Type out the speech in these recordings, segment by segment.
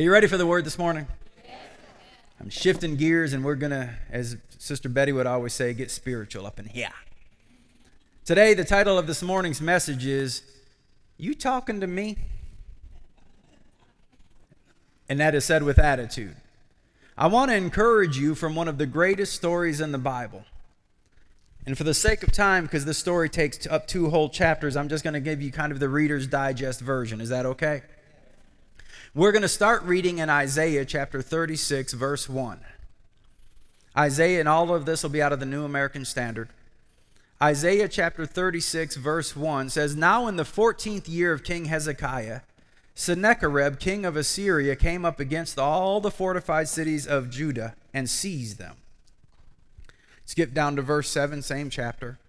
Are you ready for the word this morning? I'm shifting gears and we're going to, as Sister Betty would always say, get spiritual up in here. Today, the title of this morning's message is You Talking to Me? And that is said with attitude. I want to encourage you from one of the greatest stories in the Bible. And for the sake of time, because this story takes up two whole chapters, I'm just going to give you kind of the Reader's Digest version. Is that okay? We're going to start reading in Isaiah chapter 36, verse 1. Isaiah, and all of this will be out of the New American Standard. Isaiah chapter 36, verse 1 says, Now in the 14th year of King Hezekiah, Sennacherib, king of Assyria, came up against all the fortified cities of Judah and seized them. Skip down to verse 7, same chapter.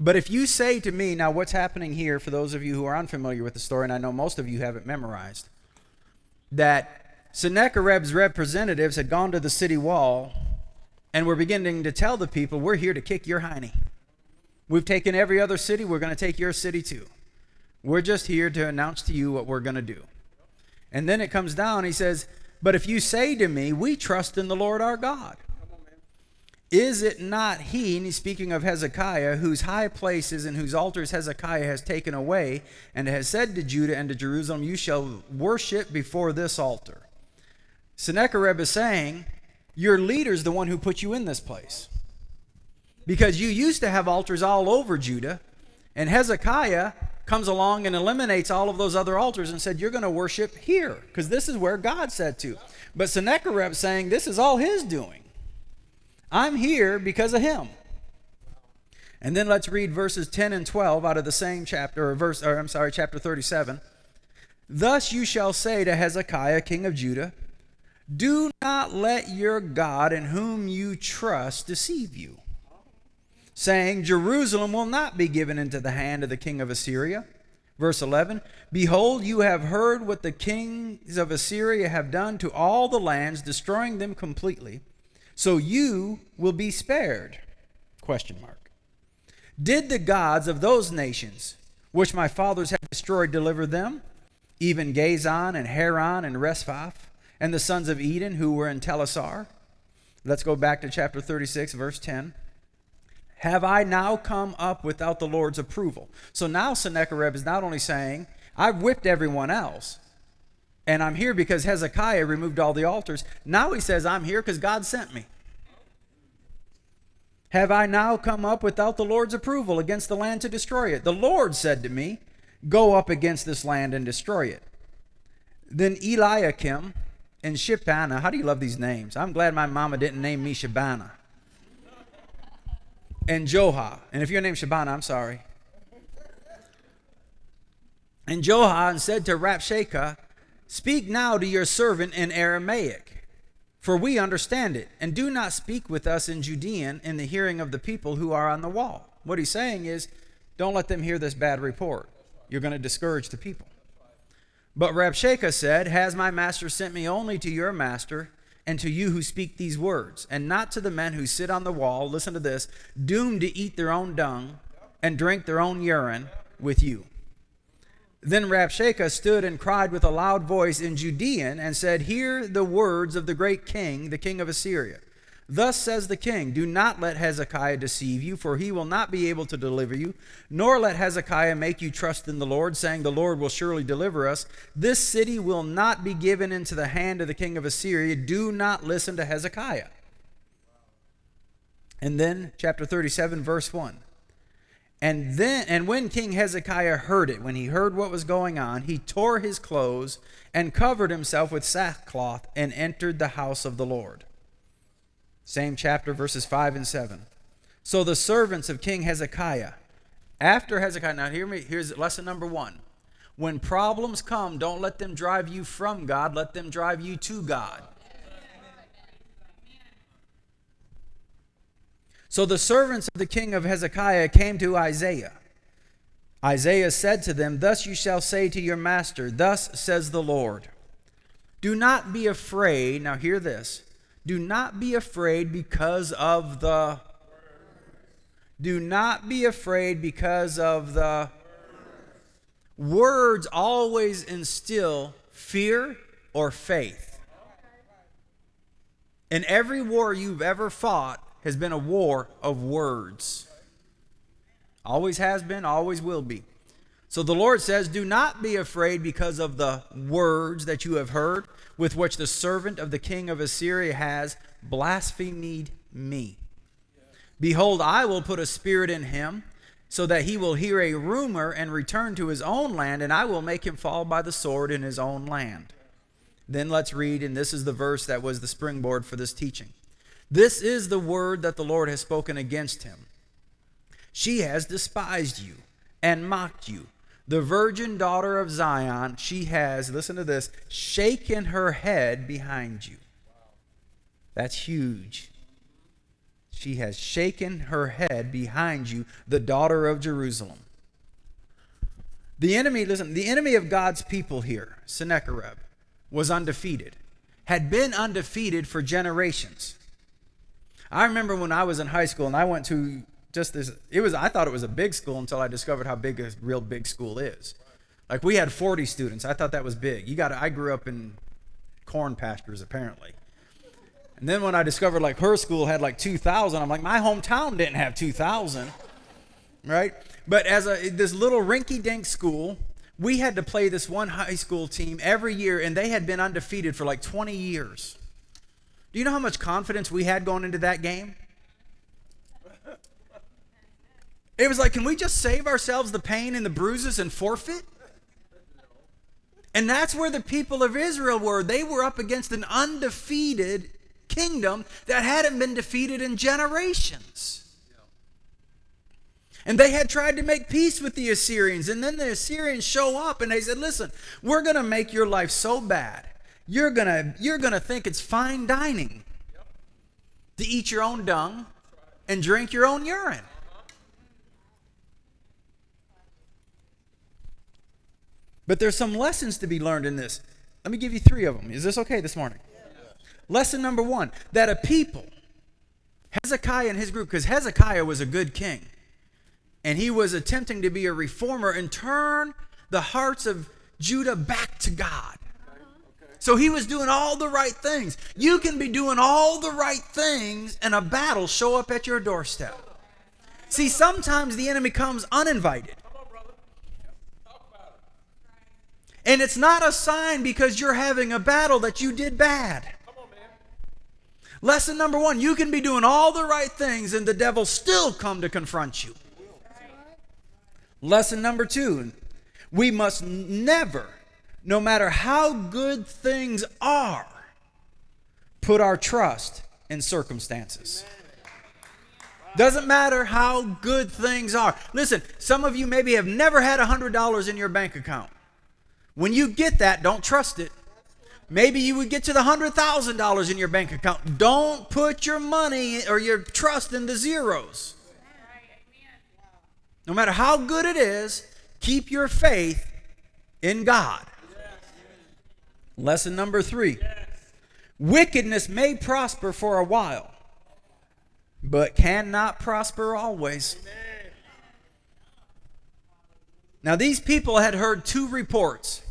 But if you say to me, now what's happening here, for those of you who are unfamiliar with the story, and I know most of you have it memorized, that Sennacherib's representatives had gone to the city wall and were beginning to tell the people, We're here to kick your hiney. We've taken every other city, we're going to take your city too. We're just here to announce to you what we're going to do. And then it comes down, he says, But if you say to me, We trust in the Lord our God is it not he, and he's speaking of Hezekiah, whose high places and whose altars Hezekiah has taken away, and has said to Judah and to Jerusalem, You shall worship before this altar? Sennacherib is saying, Your leader's the one who put you in this place. Because you used to have altars all over Judah, and Hezekiah comes along and eliminates all of those other altars and said, You're going to worship here, because this is where God said to. But Sennacherib saying, This is all his doing. I'm here because of him. And then let's read verses 10 and 12 out of the same chapter, or verse, or I'm sorry, chapter 37. Thus you shall say to Hezekiah, king of Judah, Do not let your God in whom you trust deceive you, saying, Jerusalem will not be given into the hand of the king of Assyria. Verse 11 Behold, you have heard what the kings of Assyria have done to all the lands, destroying them completely so you will be spared. Question mark. Did the gods of those nations which my fathers have destroyed deliver them? Even Gozan and Haran and Rezeph and the sons of Eden who were in Telassar? Let's go back to chapter 36, verse 10. Have I now come up without the Lord's approval? So now Sennacherib is not only saying, I've whipped everyone else, and I'm here because Hezekiah removed all the altars. Now he says, I'm here because God sent me. Have I now come up without the Lord's approval against the land to destroy it? The Lord said to me, Go up against this land and destroy it. Then Eliakim and Shipana, how do you love these names? I'm glad my mama didn't name me Shabana. And Joah. And if you're named I'm sorry. And Joah and said to Rabshakeh, Speak now to your servant in Aramaic, for we understand it, and do not speak with us in Judean in the hearing of the people who are on the wall. What he's saying is, don't let them hear this bad report. You're going to discourage the people. But Rabshakeh said, Has my master sent me only to your master and to you who speak these words, and not to the men who sit on the wall, listen to this, doomed to eat their own dung and drink their own urine with you? Then Rabshakeh stood and cried with a loud voice in Judean and said, Hear the words of the great king, the king of Assyria. Thus says the king, Do not let Hezekiah deceive you, for he will not be able to deliver you, nor let Hezekiah make you trust in the Lord, saying, The Lord will surely deliver us. This city will not be given into the hand of the king of Assyria. Do not listen to Hezekiah. And then, chapter 37, verse 1. And then and when King Hezekiah heard it, when he heard what was going on, he tore his clothes and covered himself with sackcloth and entered the house of the Lord. Same chapter verses 5 and 7. So the servants of King Hezekiah, after Hezekiah, now hear me, here's lesson number 1. When problems come, don't let them drive you from God, let them drive you to God. So the servants of the king of Hezekiah came to Isaiah. Isaiah said to them, Thus you shall say to your master, Thus says the Lord. Do not be afraid. Now hear this. Do not be afraid because of the. Do not be afraid because of the. Words always instill fear or faith. In every war you've ever fought has been a war of words. Always has been, always will be. So the Lord says, Do not be afraid because of the words that you have heard, with which the servant of the king of Assyria has blasphemed me. Behold, I will put a spirit in him, so that he will hear a rumor and return to his own land, and I will make him fall by the sword in his own land. Then let's read, and this is the verse that was the springboard for this teaching. This is the word that the Lord has spoken against him. She has despised you and mocked you. The virgin daughter of Zion, she has, listen to this, shaken her head behind you. That's huge. She has shaken her head behind you, the daughter of Jerusalem. The enemy, listen, the enemy of God's people here, Sennacherib, was undefeated, had been undefeated for generations. I remember when I was in high school and I went to just this, it was, I thought it was a big school until I discovered how big a real big school is. Like we had 40 students. I thought that was big. You got I grew up in corn pastures apparently. And then when I discovered like her school had like 2,000, I'm like, my hometown didn't have 2,000, right? But as a this little rinky-dink school, we had to play this one high school team every year, and they had been undefeated for like 20 years. Do you know how much confidence we had going into that game? It was like, can we just save ourselves the pain and the bruises and forfeit? And that's where the people of Israel were. They were up against an undefeated kingdom that hadn't been defeated in generations. And they had tried to make peace with the Assyrians. And then the Assyrians show up and they said, Listen, we're going to make your life so bad. You're to you're to think it's fine dining to eat your own dung and drink your own urine. But there's some lessons to be learned in this. Let me give you three of them. Is this okay this morning? Lesson number one that a people, Hezekiah and his group, because Hezekiah was a good king, and he was attempting to be a reformer and turn the hearts of Judah back to God. So he was doing all the right things. You can be doing all the right things and a battle show up at your doorstep. See, sometimes the enemy comes uninvited. And it's not a sign because you're having a battle that you did bad. Lesson number one you can be doing all the right things and the devil still come to confront you. Lesson number two we must never, no matter how good things are, put our trust in circumstances. Doesn't matter how good things are. Listen, some of you maybe have never had $100 in your bank account. When you get that, don't trust it. Maybe you would get to the $100,000 in your bank account. Don't put your money or your trust in the zeros. No matter how good it is, keep your faith in God. Lesson number three wickedness may prosper for a while, but cannot prosper always. Now, these people had heard two reports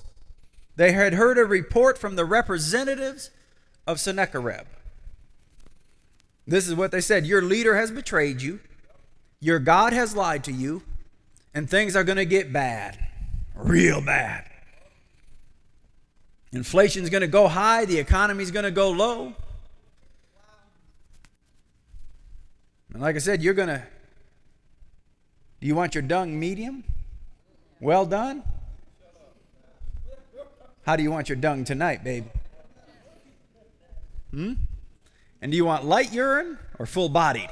they had heard a report from the representatives of Sennacherib. This is what they said Your leader has betrayed you, your God has lied to you, and things are going to get bad, real bad. Inflation's going to go high, the economy's going to go low. And like I said, you're going to. Do you want your dung medium? Well done? How do you want your dung tonight, babe? Hmm? And do you want light urine or full bodied?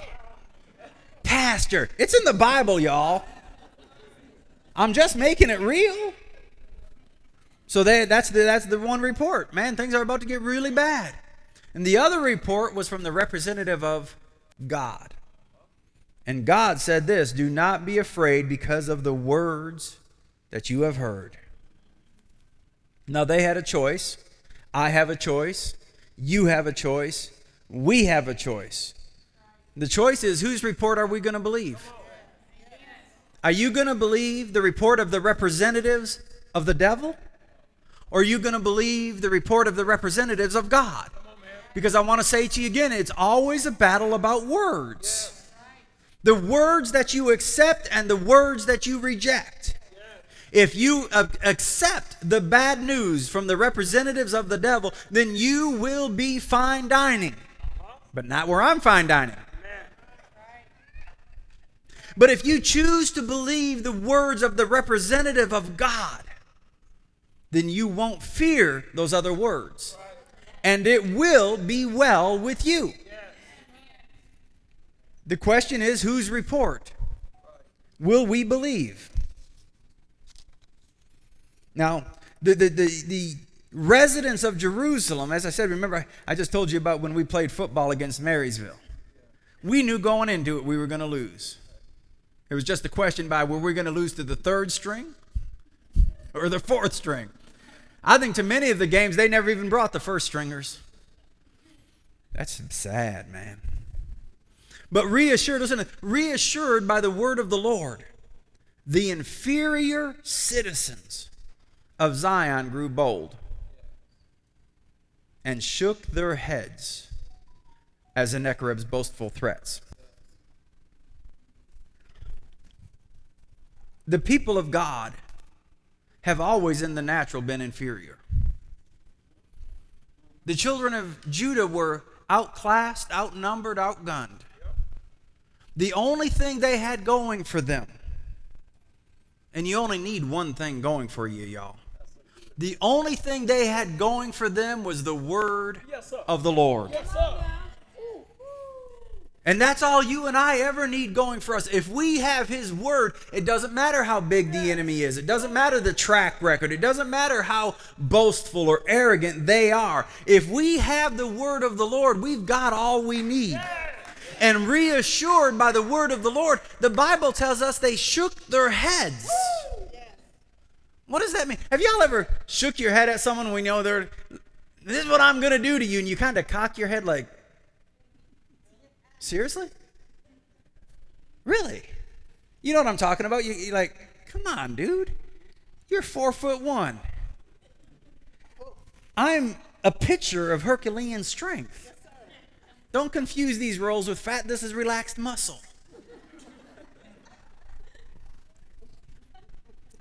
Pastor, it's in the Bible, y'all. I'm just making it real. So they, that's, the, that's the one report. Man, things are about to get really bad. And the other report was from the representative of God. And God said this Do not be afraid because of the words that you have heard. Now, they had a choice. I have a choice. You have a choice. We have a choice. The choice is whose report are we going to believe? Are you going to believe the report of the representatives of the devil? Or are you going to believe the report of the representatives of God? Because I want to say to you again, it's always a battle about words. The words that you accept and the words that you reject. If you accept the bad news from the representatives of the devil, then you will be fine dining. But not where I'm fine dining. But if you choose to believe the words of the representative of God, then you won't fear those other words. And it will be well with you. The question is whose report will we believe? Now, the, the, the, the residents of Jerusalem, as I said, remember, I just told you about when we played football against Marysville. We knew going into it we were going to lose. It was just a question by were we going to lose to the third string or the fourth string? I think to many of the games, they never even brought the first stringers. That's sad, man. But reassured, listen, reassured by the word of the Lord, the inferior citizens of Zion grew bold and shook their heads as Sennacherib's boastful threats. The people of God have always in the natural been inferior. The children of Judah were outclassed, outnumbered, outgunned. The only thing they had going for them, and you only need one thing going for you, y'all, the only thing they had going for them was the word yes, of the Lord. Yes, and that's all you and I ever need going for us. If we have His Word, it doesn't matter how big the enemy is. It doesn't matter the track record. It doesn't matter how boastful or arrogant they are. If we have the Word of the Lord, we've got all we need. And reassured by the Word of the Lord, the Bible tells us they shook their heads. What does that mean? Have y'all ever shook your head at someone we know they're, this is what I'm going to do to you, and you kind of cock your head like, seriously? Really? You know what I'm talking about? You, you're like, come on, dude. You're four foot one. I'm a picture of Herculean strength. Don't confuse these rolls with fat. This is relaxed muscle.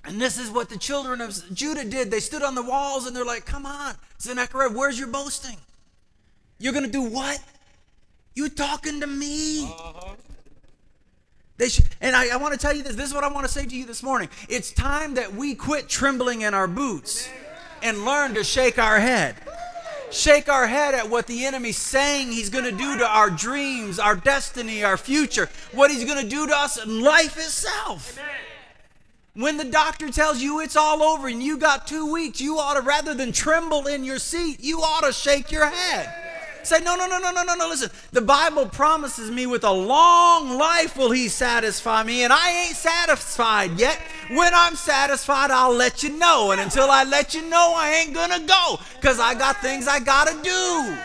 And this is what the children of Judah did. They stood on the walls and they're like, Come on, Sennacherib, where's your boasting? You're going to do what? You talking to me? Uh-huh. They sh- and I, I want to tell you this. This is what I want to say to you this morning. It's time that we quit trembling in our boots and learn to shake our head. Shake our head at what the enemy's saying he's going to do to our dreams, our destiny, our future, what he's going to do to us in life itself. Amen. When the doctor tells you it's all over and you got two weeks, you ought to, rather than tremble in your seat, you ought to shake your head. Say, no, no, no, no, no, no, no. Listen, the Bible promises me with a long life will He satisfy me, and I ain't satisfied yet. When I'm satisfied, I'll let you know. And until I let you know, I ain't gonna go because I got things I gotta do.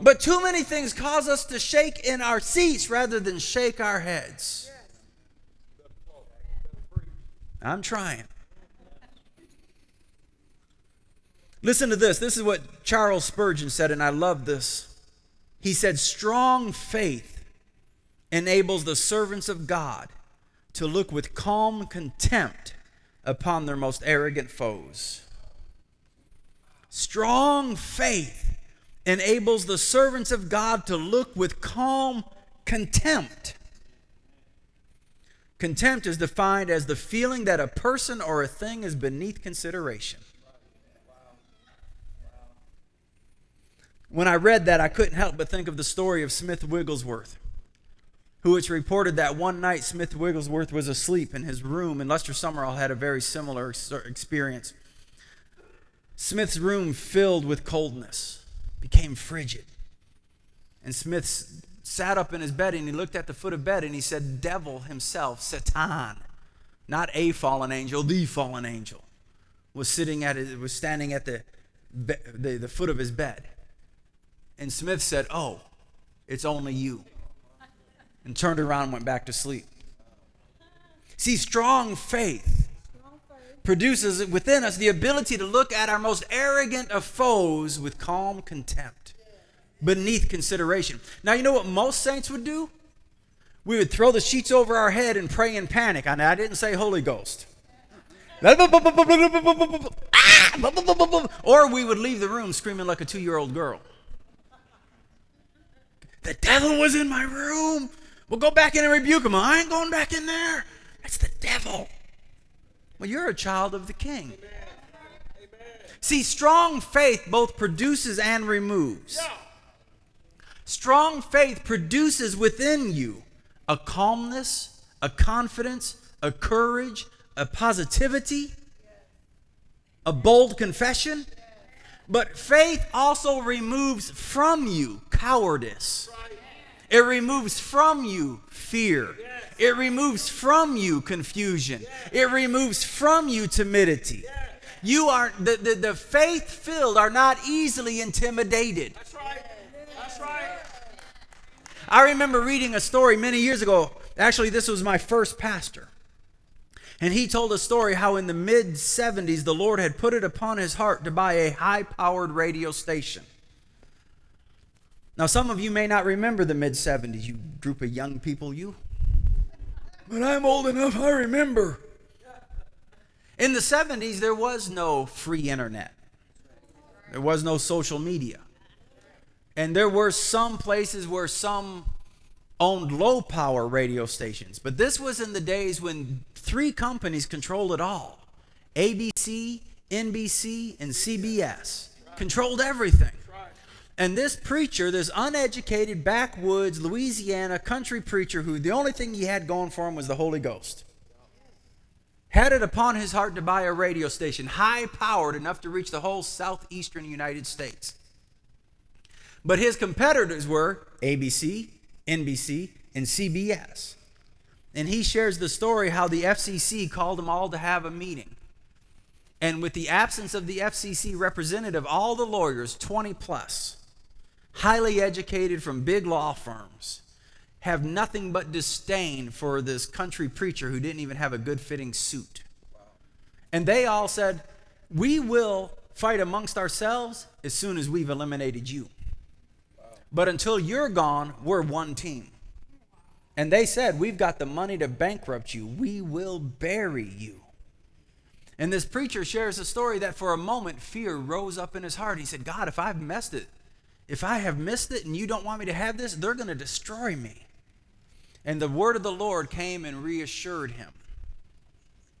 But too many things cause us to shake in our seats rather than shake our heads. I'm trying. Listen to this. This is what Charles Spurgeon said, and I love this. He said, Strong faith enables the servants of God to look with calm contempt upon their most arrogant foes. Strong faith enables the servants of God to look with calm contempt Contempt is defined as the feeling that a person or a thing is beneath consideration. When I read that, I couldn't help but think of the story of Smith Wigglesworth, who it's reported that one night Smith Wigglesworth was asleep in his room, and Lester Sumrall had a very similar experience. Smith's room filled with coldness, became frigid. And Smith sat up in his bed and he looked at the foot of bed and he said, Devil himself, Satan, not a fallen angel, the fallen angel, was sitting at it, was standing at the, the, the foot of his bed. And Smith said, Oh, it's only you. and turned around and went back to sleep. See, strong faith produces within us the ability to look at our most arrogant of foes with calm contempt, beneath consideration. Now, you know what most saints would do? We would throw the sheets over our head and pray in panic. I didn't say Holy Ghost. Ah! or we would leave the room screaming like a two year old girl. The devil was in my room. We'll go back in and rebuke him. I ain't going back in there. That's the devil. Well, you're a child of the king. See, strong faith both produces and removes. Strong faith produces within you a calmness, a confidence, a courage, a positivity, a bold confession. But faith also removes from you cowardice. It removes from you fear. It removes from you confusion. It removes from you timidity. You are the, the, the faith filled are not easily intimidated. That's right. That's right. I remember reading a story many years ago. Actually, this was my first pastor. And he told a story how in the mid 70s the Lord had put it upon his heart to buy a high powered radio station. Now, some of you may not remember the mid 70s, you group of young people, you. But I'm old enough, I remember. In the 70s, there was no free internet, there was no social media. And there were some places where some owned low power radio stations. But this was in the days when three companies controlled it all ABC, NBC, and CBS. Controlled everything. And this preacher, this uneducated backwoods Louisiana country preacher, who the only thing he had going for him was the Holy Ghost, had it upon his heart to buy a radio station, high powered enough to reach the whole southeastern United States. But his competitors were ABC, NBC, and CBS. And he shares the story how the FCC called them all to have a meeting. And with the absence of the FCC representative, all the lawyers, 20 plus, highly educated from big law firms, have nothing but disdain for this country preacher who didn't even have a good fitting suit. And they all said, We will fight amongst ourselves as soon as we've eliminated you. But until you're gone, we're one team. And they said, We've got the money to bankrupt you. We will bury you. And this preacher shares a story that for a moment fear rose up in his heart. He said, God, if I've messed it, if I have missed it and you don't want me to have this, they're going to destroy me. And the word of the Lord came and reassured him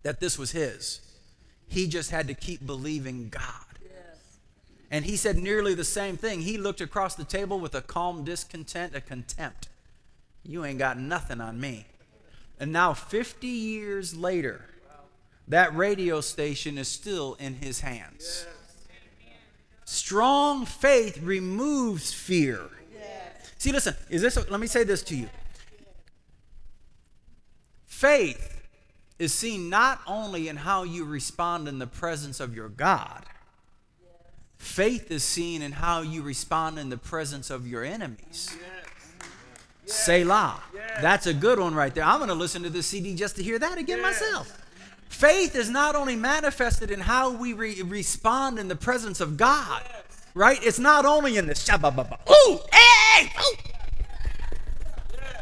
that this was his. He just had to keep believing God. And he said nearly the same thing. He looked across the table with a calm discontent, a contempt. You ain't got nothing on me. And now, 50 years later, that radio station is still in his hands. Strong faith removes fear. See, listen, is this, let me say this to you. Faith is seen not only in how you respond in the presence of your God, faith is seen in how you respond in the presence of your enemies. Selah. That's a good one right there. I'm going to listen to this CD just to hear that again myself. Faith is not only manifested in how we re- respond in the presence of God, right? It's not only in the shabba ooh, hey, ooh.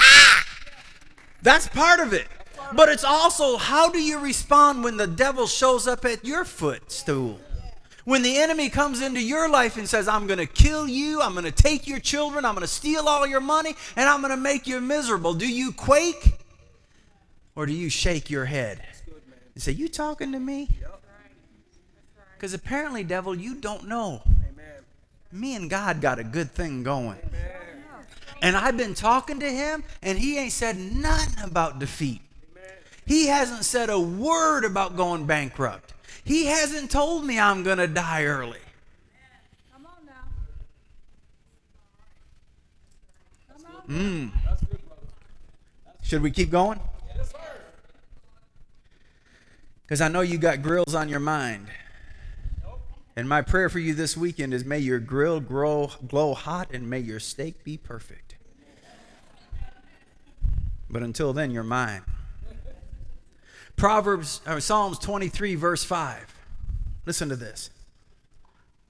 Ah! That's part of it. But it's also how do you respond when the devil shows up at your footstool? When the enemy comes into your life and says, I'm going to kill you, I'm going to take your children, I'm going to steal all your money, and I'm going to make you miserable, do you quake or do you shake your head and say, You talking to me? Because apparently, devil, you don't know. Me and God got a good thing going. And I've been talking to him, and he ain't said nothing about defeat. He hasn't said a word about going bankrupt. He hasn't told me I'm going to die early. Come on now. Come Mm. Should we keep going? Because I know you got grills on your mind. And my prayer for you this weekend is may your grill grow, glow hot and may your steak be perfect. But until then, you're mine. Proverbs, or Psalms 23, verse 5. Listen to this.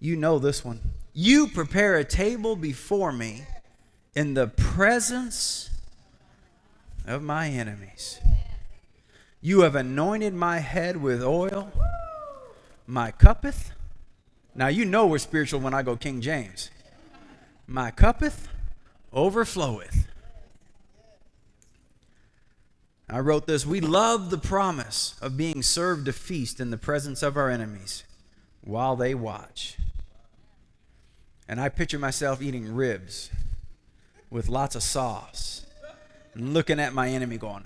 You know this one. You prepare a table before me in the presence of my enemies. You have anointed my head with oil, my cuppeth. Now you know we're spiritual when I go King James. My cuppeth overfloweth. I wrote this We love the promise of being served a feast in the presence of our enemies while they watch. And I picture myself eating ribs with lots of sauce and looking at my enemy going,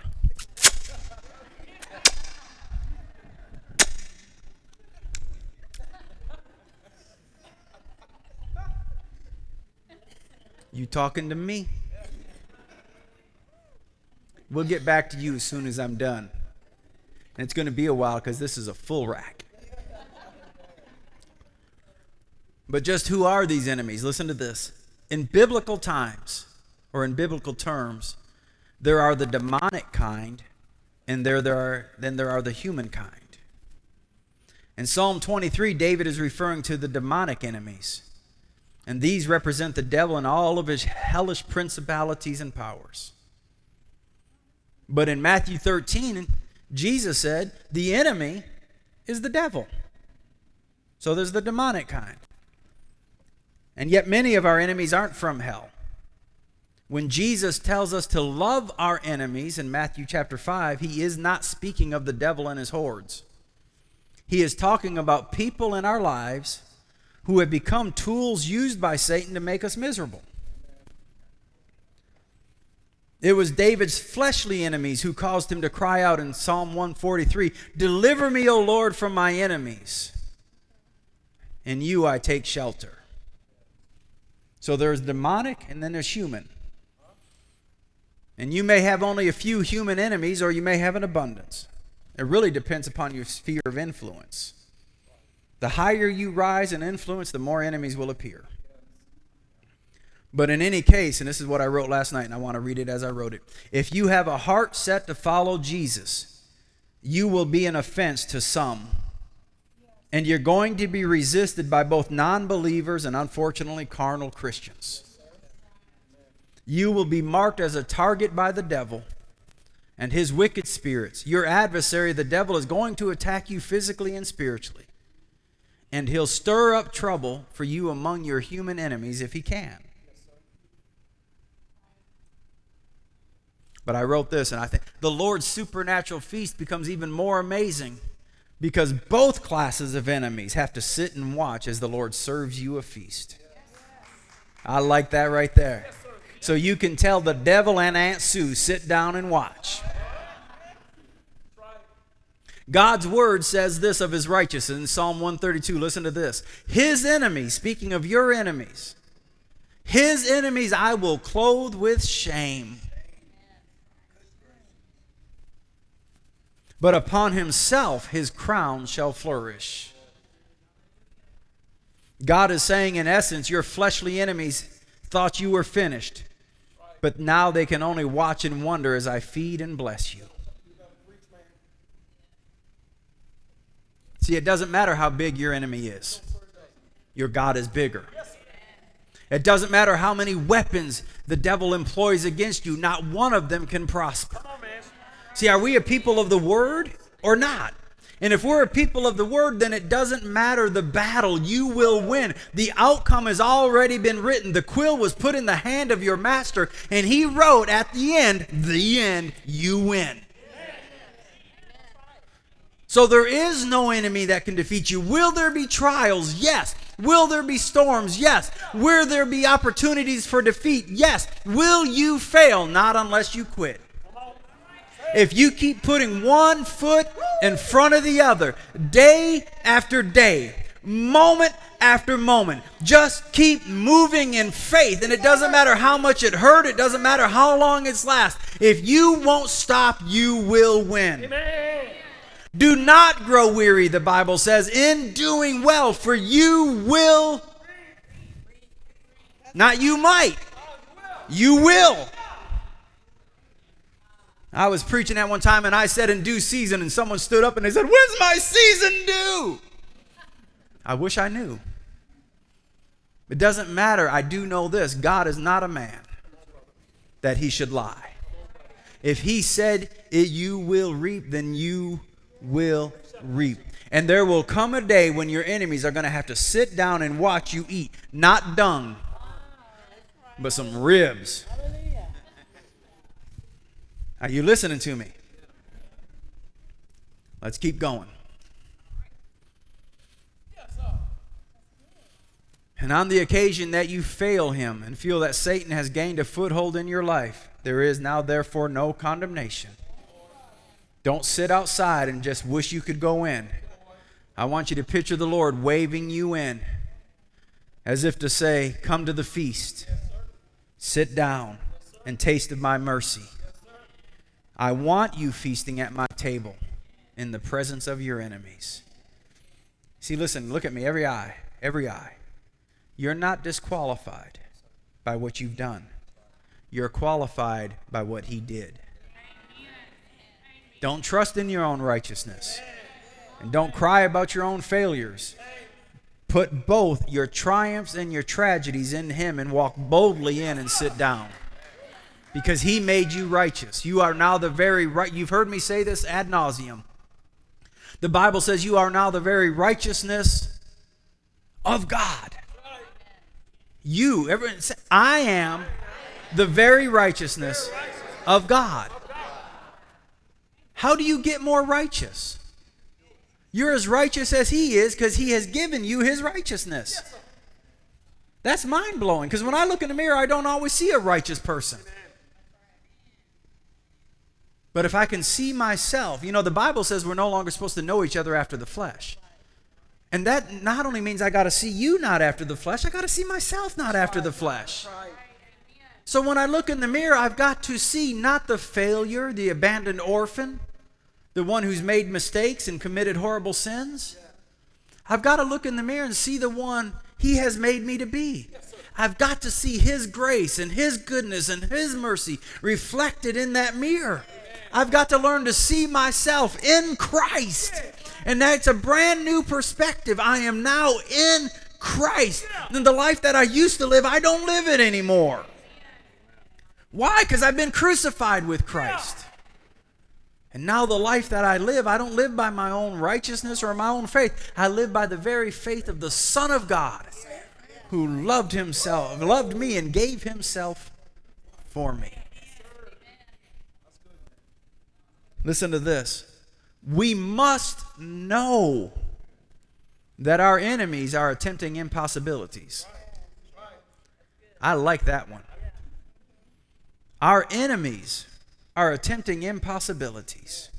You talking to me? We'll get back to you as soon as I'm done. And it's going to be a while because this is a full rack. But just who are these enemies? Listen to this. In biblical times, or in biblical terms, there are the demonic kind, and there, there are, then there are the human kind. In Psalm 23, David is referring to the demonic enemies. And these represent the devil and all of his hellish principalities and powers. But in Matthew 13, Jesus said, the enemy is the devil. So there's the demonic kind. And yet, many of our enemies aren't from hell. When Jesus tells us to love our enemies in Matthew chapter 5, he is not speaking of the devil and his hordes. He is talking about people in our lives who have become tools used by Satan to make us miserable. It was David's fleshly enemies who caused him to cry out in Psalm 143 Deliver me, O Lord, from my enemies. In you I take shelter. So there's demonic and then there's human. And you may have only a few human enemies or you may have an abundance. It really depends upon your sphere of influence. The higher you rise in influence, the more enemies will appear. But in any case, and this is what I wrote last night, and I want to read it as I wrote it. If you have a heart set to follow Jesus, you will be an offense to some. And you're going to be resisted by both non believers and unfortunately carnal Christians. You will be marked as a target by the devil and his wicked spirits. Your adversary, the devil, is going to attack you physically and spiritually and he'll stir up trouble for you among your human enemies if he can. But I wrote this, and I think the Lord's supernatural feast becomes even more amazing because both classes of enemies have to sit and watch as the Lord serves you a feast. I like that right there. So you can tell the devil and Aunt Sue sit down and watch. God's word says this of his righteousness in Psalm 132. Listen to this. His enemies, speaking of your enemies, his enemies I will clothe with shame. But upon himself his crown shall flourish. God is saying, in essence, your fleshly enemies thought you were finished, but now they can only watch and wonder as I feed and bless you. See, it doesn't matter how big your enemy is, your God is bigger. It doesn't matter how many weapons the devil employs against you, not one of them can prosper. See, are we a people of the word or not? And if we're a people of the word, then it doesn't matter the battle. You will win. The outcome has already been written. The quill was put in the hand of your master, and he wrote at the end, the end, you win. So there is no enemy that can defeat you. Will there be trials? Yes. Will there be storms? Yes. Will there be opportunities for defeat? Yes. Will you fail? Not unless you quit. If you keep putting one foot in front of the other, day after day, moment after moment, just keep moving in faith. And it doesn't matter how much it hurt, it doesn't matter how long it's last. If you won't stop, you will win. Amen. Do not grow weary, the Bible says, in doing well, for you will. Not you might. You will. I was preaching at one time and I said in due season, and someone stood up and they said, When's my season due? I wish I knew. It doesn't matter. I do know this God is not a man that he should lie. If he said you will reap, then you will reap. And there will come a day when your enemies are going to have to sit down and watch you eat, not dung, but some ribs. Are you listening to me? Let's keep going. And on the occasion that you fail him and feel that Satan has gained a foothold in your life, there is now therefore no condemnation. Don't sit outside and just wish you could go in. I want you to picture the Lord waving you in as if to say, Come to the feast, sit down, and taste of my mercy. I want you feasting at my table in the presence of your enemies. See, listen, look at me, every eye, every eye. You're not disqualified by what you've done, you're qualified by what he did. Don't trust in your own righteousness. And don't cry about your own failures. Put both your triumphs and your tragedies in Him and walk boldly in and sit down. Because He made you righteous. You are now the very right. You've heard me say this ad nauseum. The Bible says you are now the very righteousness of God. You, everyone, say, I am the very righteousness of God. How do you get more righteous? You're as righteous as He is because He has given you His righteousness. That's mind blowing because when I look in the mirror, I don't always see a righteous person. But if I can see myself, you know, the Bible says we're no longer supposed to know each other after the flesh. And that not only means I got to see you not after the flesh, I got to see myself not after the flesh. So when I look in the mirror, I've got to see not the failure, the abandoned orphan, the one who's made mistakes and committed horrible sins. I've got to look in the mirror and see the one he has made me to be. I've got to see his grace and his goodness and his mercy reflected in that mirror. I've got to learn to see myself in Christ. And that's a brand new perspective. I am now in Christ. And the life that I used to live, I don't live it anymore. Why? Because I've been crucified with Christ. And now the life that I live, I don't live by my own righteousness or my own faith. I live by the very faith of the Son of God who loved himself, loved me and gave himself for me. Listen to this. We must know that our enemies are attempting impossibilities. I like that one. Our enemies are attempting impossibilities.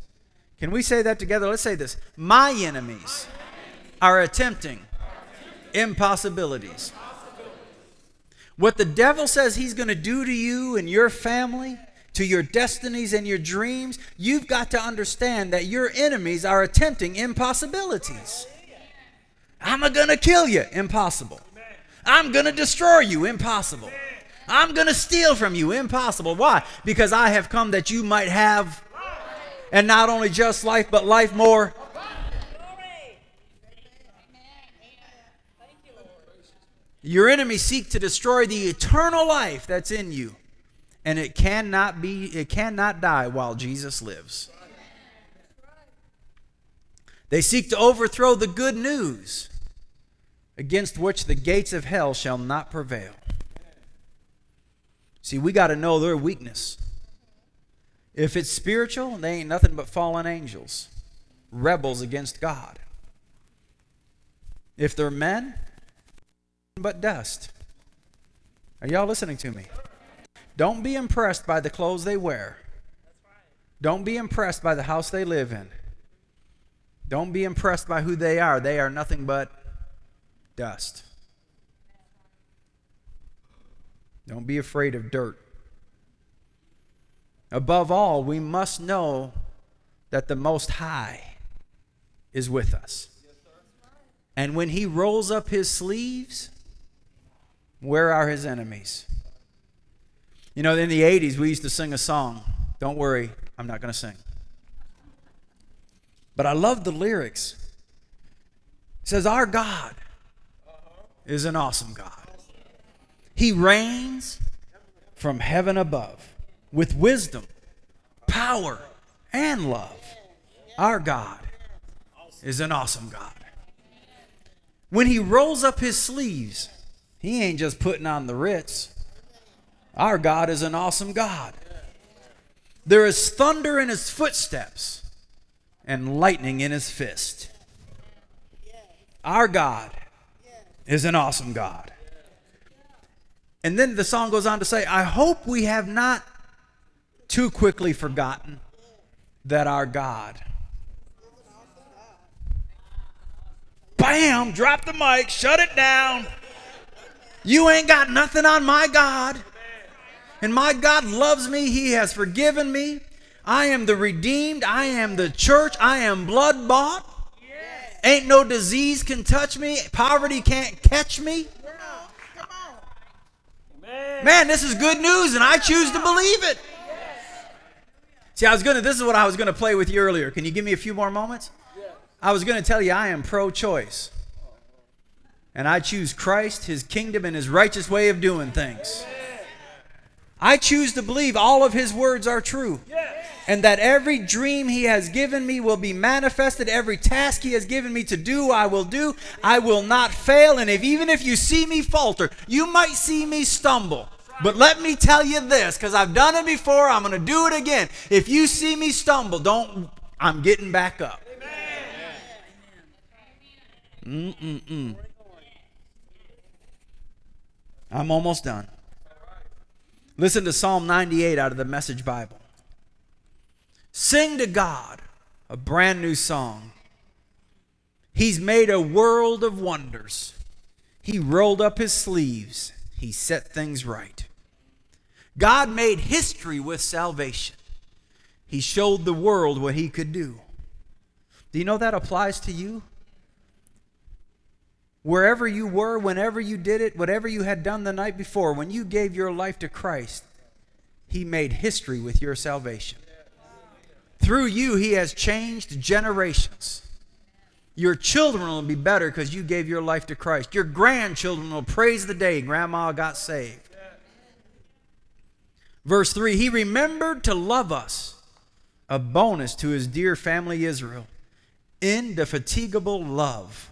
Can we say that together? Let's say this. My enemies are attempting impossibilities. What the devil says he's going to do to you and your family, to your destinies and your dreams, you've got to understand that your enemies are attempting impossibilities. I'm going to kill you. Impossible. I'm going to destroy you. Impossible. I'm going to steal from you. Impossible. Why? Because I have come that you might have, and not only just life, but life more. Your enemies seek to destroy the eternal life that's in you, and it cannot be it cannot die while Jesus lives. They seek to overthrow the good news against which the gates of hell shall not prevail. See, we got to know their weakness. If it's spiritual, they ain't nothing but fallen angels, rebels against God. If they're men, but dust. Are y'all listening to me? Don't be impressed by the clothes they wear. Don't be impressed by the house they live in. Don't be impressed by who they are. They are nothing but dust. Don't be afraid of dirt. Above all, we must know that the Most High is with us. And when He rolls up His sleeves, where are His enemies? You know, in the 80s, we used to sing a song Don't worry, I'm not going to sing. But I love the lyrics. It says, Our God is an awesome God. He reigns from heaven above with wisdom, power, and love. Our God is an awesome God. When he rolls up his sleeves, he ain't just putting on the Ritz. Our God is an awesome God. There is thunder in his footsteps and lightning in his fist. Our God is an awesome God. And then the song goes on to say, I hope we have not too quickly forgotten that our God. Bam! Drop the mic, shut it down. You ain't got nothing on my God. And my God loves me. He has forgiven me. I am the redeemed. I am the church. I am blood bought. Ain't no disease can touch me. Poverty can't catch me. Man, this is good news, and I choose to believe it. See, I was gonna. This is what I was gonna play with you earlier. Can you give me a few more moments? I was gonna tell you I am pro-choice, and I choose Christ, His kingdom, and His righteous way of doing things. I choose to believe all of His words are true. And that every dream He has given me will be manifested. Every task He has given me to do, I will do. I will not fail. And if even if you see me falter, you might see me stumble. But let me tell you this, because I've done it before, I'm going to do it again. If you see me stumble, don't, I'm getting back up. Mm-mm-mm. I'm almost done. Listen to Psalm 98 out of the Message Bible. Sing to God a brand new song. He's made a world of wonders. He rolled up his sleeves. He set things right. God made history with salvation. He showed the world what he could do. Do you know that applies to you? Wherever you were, whenever you did it, whatever you had done the night before, when you gave your life to Christ, he made history with your salvation. Through you, he has changed generations. Your children will be better because you gave your life to Christ. Your grandchildren will praise the day grandma got saved. Verse 3 He remembered to love us, a bonus to his dear family Israel, indefatigable love.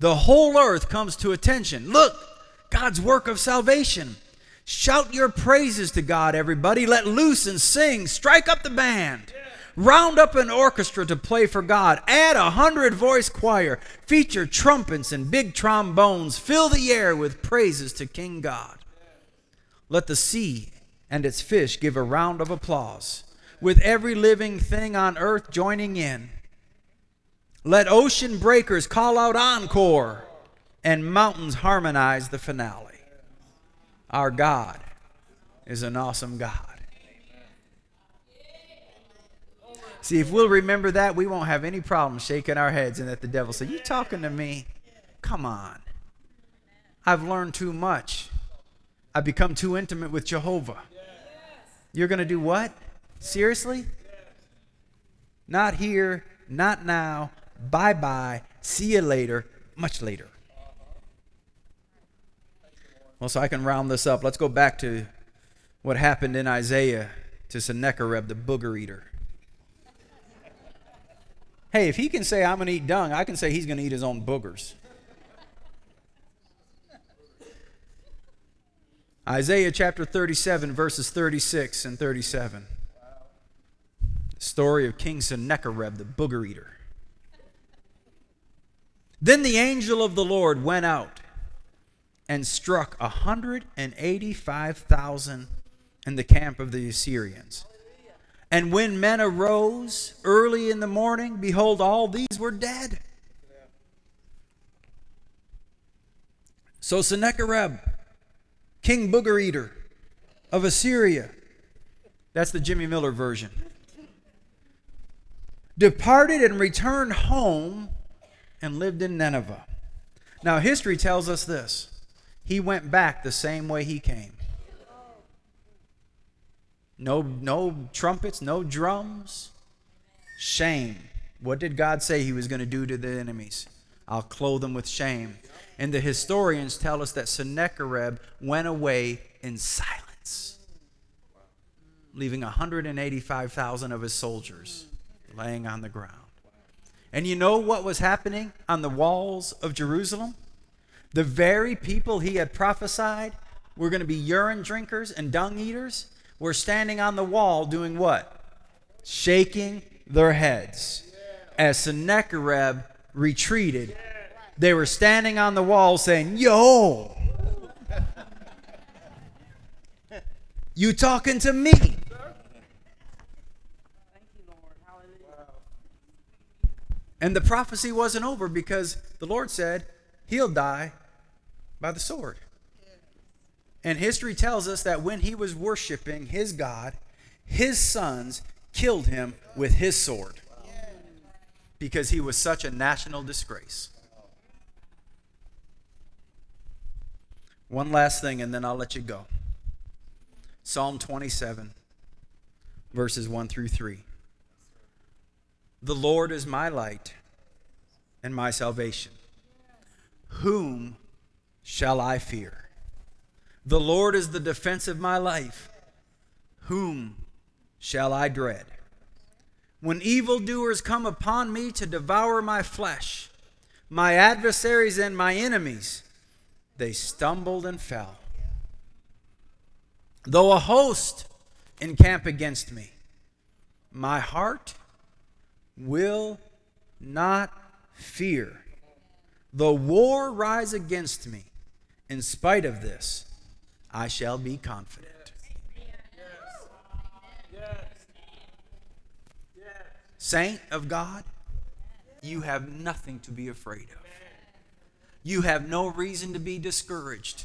The whole earth comes to attention. Look, God's work of salvation. Shout your praises to God, everybody. Let loose and sing. Strike up the band. Round up an orchestra to play for God. Add a hundred voice choir. Feature trumpets and big trombones. Fill the air with praises to King God. Let the sea and its fish give a round of applause, with every living thing on earth joining in. Let ocean breakers call out encore, and mountains harmonize the finale. Our God is an awesome God. See, if we'll remember that, we won't have any problem shaking our heads and that the devil say, You talking to me? Come on. I've learned too much. I've become too intimate with Jehovah. You're going to do what? Seriously? Not here, not now, bye bye, see you later, much later. Well, so I can round this up. Let's go back to what happened in Isaiah to Sennacherib, the booger eater. Hey, if he can say, I'm going to eat dung, I can say he's going to eat his own boogers. Isaiah chapter 37, verses 36 and 37. The story of King Sennacherib, the booger eater. Then the angel of the Lord went out and struck 185,000 in the camp of the Assyrians. And when men arose early in the morning, behold, all these were dead. So Sennacherib, king booger eater of Assyria, that's the Jimmy Miller version, departed and returned home and lived in Nineveh. Now, history tells us this he went back the same way he came. No, no trumpets, no drums. Shame. What did God say he was going to do to the enemies? I'll clothe them with shame. And the historians tell us that Sennacherib went away in silence, leaving 185,000 of his soldiers laying on the ground. And you know what was happening on the walls of Jerusalem? The very people he had prophesied were going to be urine drinkers and dung eaters were standing on the wall doing what? Shaking their heads. As Sennacherib retreated, they were standing on the wall saying, Yo, you talking to me? And the prophecy wasn't over because the Lord said he'll die by the sword. And history tells us that when he was worshiping his God, his sons killed him with his sword because he was such a national disgrace. One last thing, and then I'll let you go. Psalm 27, verses 1 through 3. The Lord is my light and my salvation. Whom shall I fear? The Lord is the defense of my life. Whom shall I dread? When evildoers come upon me to devour my flesh, my adversaries and my enemies, they stumbled and fell. Though a host encamp against me, my heart will not fear. The war rise against me, in spite of this, I shall be confident. Saint of God, you have nothing to be afraid of. You have no reason to be discouraged.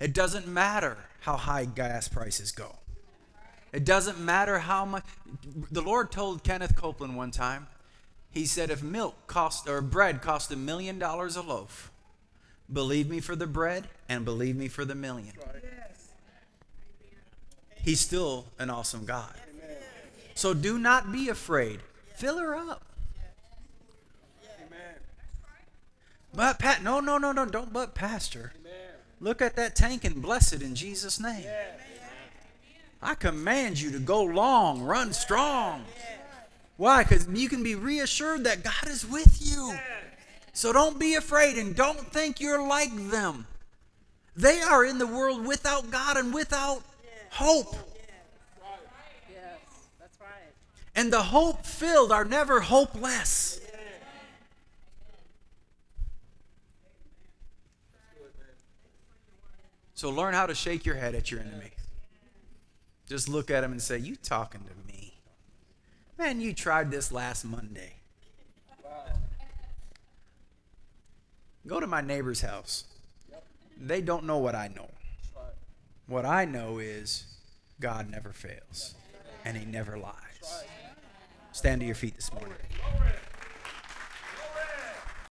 It doesn't matter how high gas prices go. It doesn't matter how much. The Lord told Kenneth Copeland one time, he said, if milk cost or bread cost a million dollars a loaf, believe me for the bread and believe me for the million. He's still an awesome God. So do not be afraid. Fill her up. But Pat, no, no, no, no, don't but pastor. Look at that tank and bless it in Jesus' name. I command you to go long, run strong. Why? Because you can be reassured that God is with you. So don't be afraid and don't think you're like them. They are in the world without God and without hope. And the hope filled are never hopeless. So learn how to shake your head at your enemy. Just look at him and say, You talking to me? Man, you tried this last Monday. Go to my neighbor's house. They don't know what I know. What I know is God never fails and he never lies. Stand to your feet this morning.